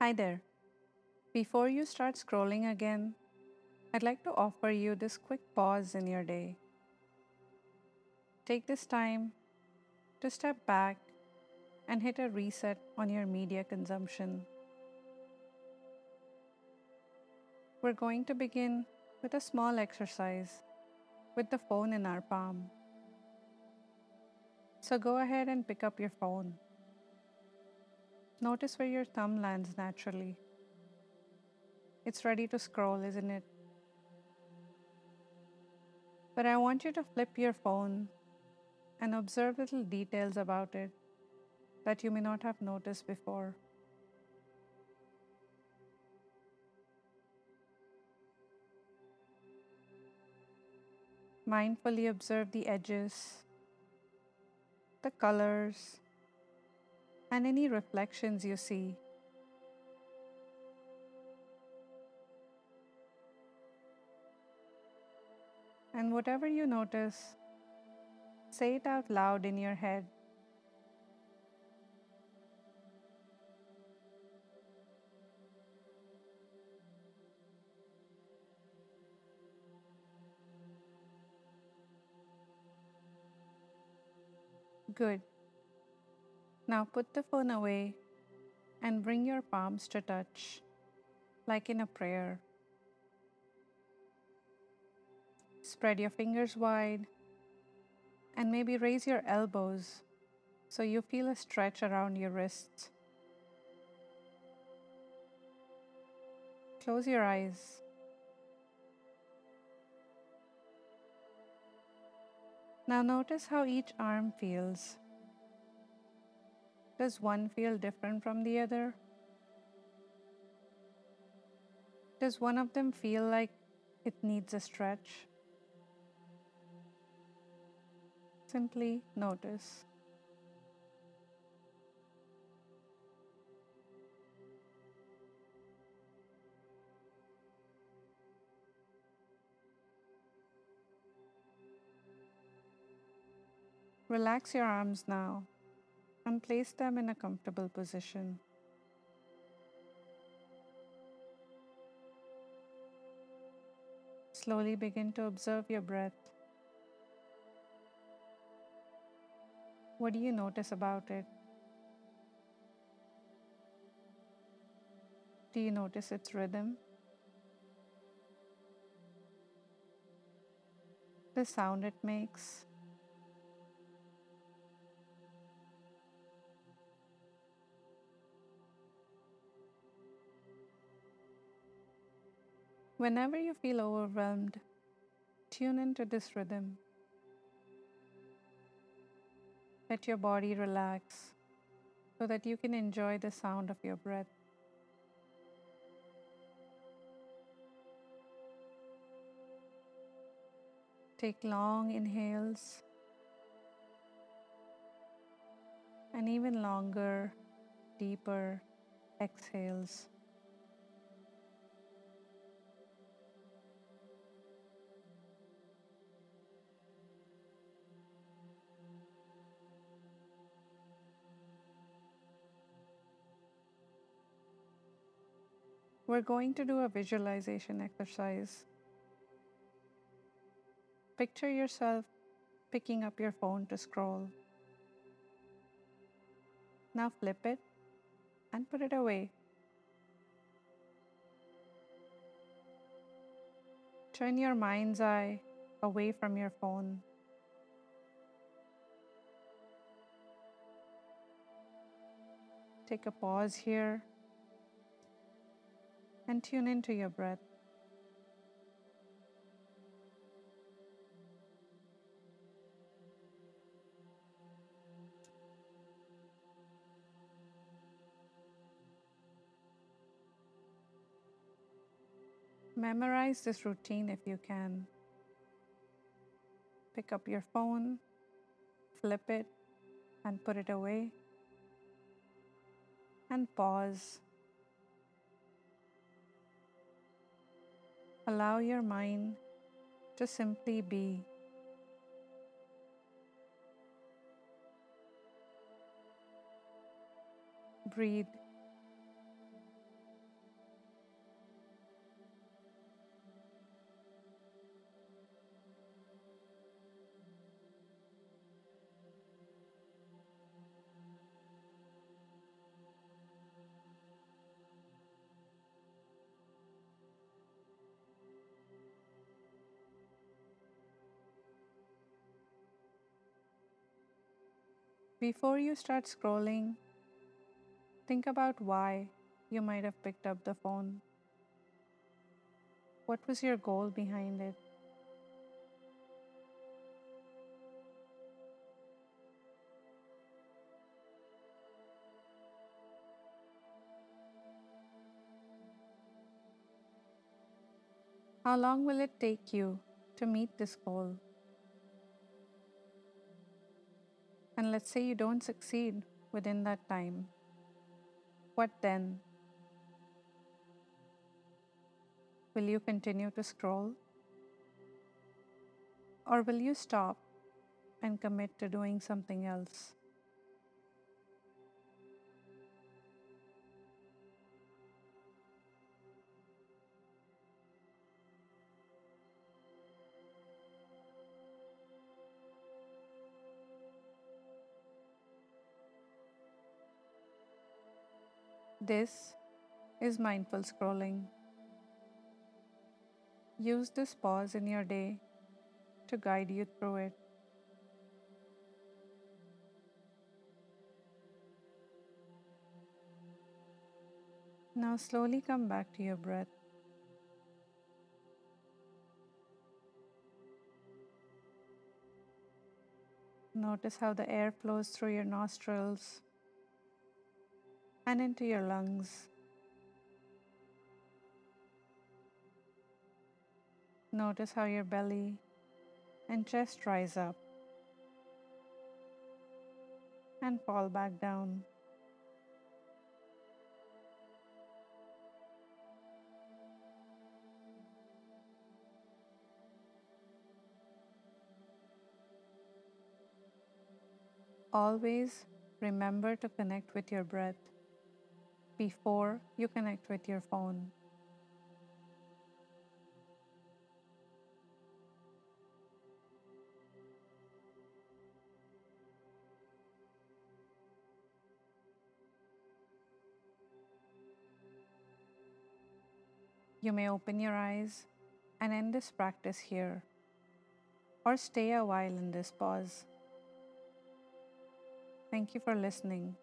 Hi there. Before you start scrolling again, I'd like to offer you this quick pause in your day. Take this time to step back and hit a reset on your media consumption. We're going to begin with a small exercise with the phone in our palm. So go ahead and pick up your phone. Notice where your thumb lands naturally. It's ready to scroll, isn't it? But I want you to flip your phone and observe little details about it that you may not have noticed before. Mindfully observe the edges, the colors, and any reflections you see. And whatever you notice, say it out loud in your head. Good. Now put the phone away and bring your palms to touch, like in a prayer. Spread your fingers wide and maybe raise your elbows so you feel a stretch around your wrists. Close your eyes. Now notice how each arm feels. Does one feel different from the other? Does one of them feel like it needs a stretch? Simply notice. Relax your arms now and place them in a comfortable position. Slowly begin to observe your breath. What do you notice about it? Do you notice its rhythm? The sound it makes? Whenever you feel overwhelmed, tune into this rhythm. Let your body relax so that you can enjoy the sound of your breath. Take long inhales and even longer, deeper exhales. We're going to do a visualization exercise. Picture yourself picking up your phone to scroll. Now flip it and put it away. Turn your mind's eye away from your phone. Take a pause here and tune into your breath. Memorize this routine if you can. Pick up your phone, flip it, and put it away, and pause Allow your mind to simply be. Breathe Before you start scrolling, think about why you might have picked up the phone. What was your goal behind it? How long will it take you to meet this goal? And let's say you don't succeed within that time. What then? Will you continue to scroll? Or will you stop and commit to doing something else? This is mindful scrolling. Use this pause in your day to guide you through it. Now, slowly come back to your breath. Notice how the air flows through your nostrils and into your lungs. Notice how your belly and chest rise up and fall back down. Always remember to connect with your breath before you connect with your phone. You may open your eyes and end this practice here, or stay a while in this pause. Thank you for listening.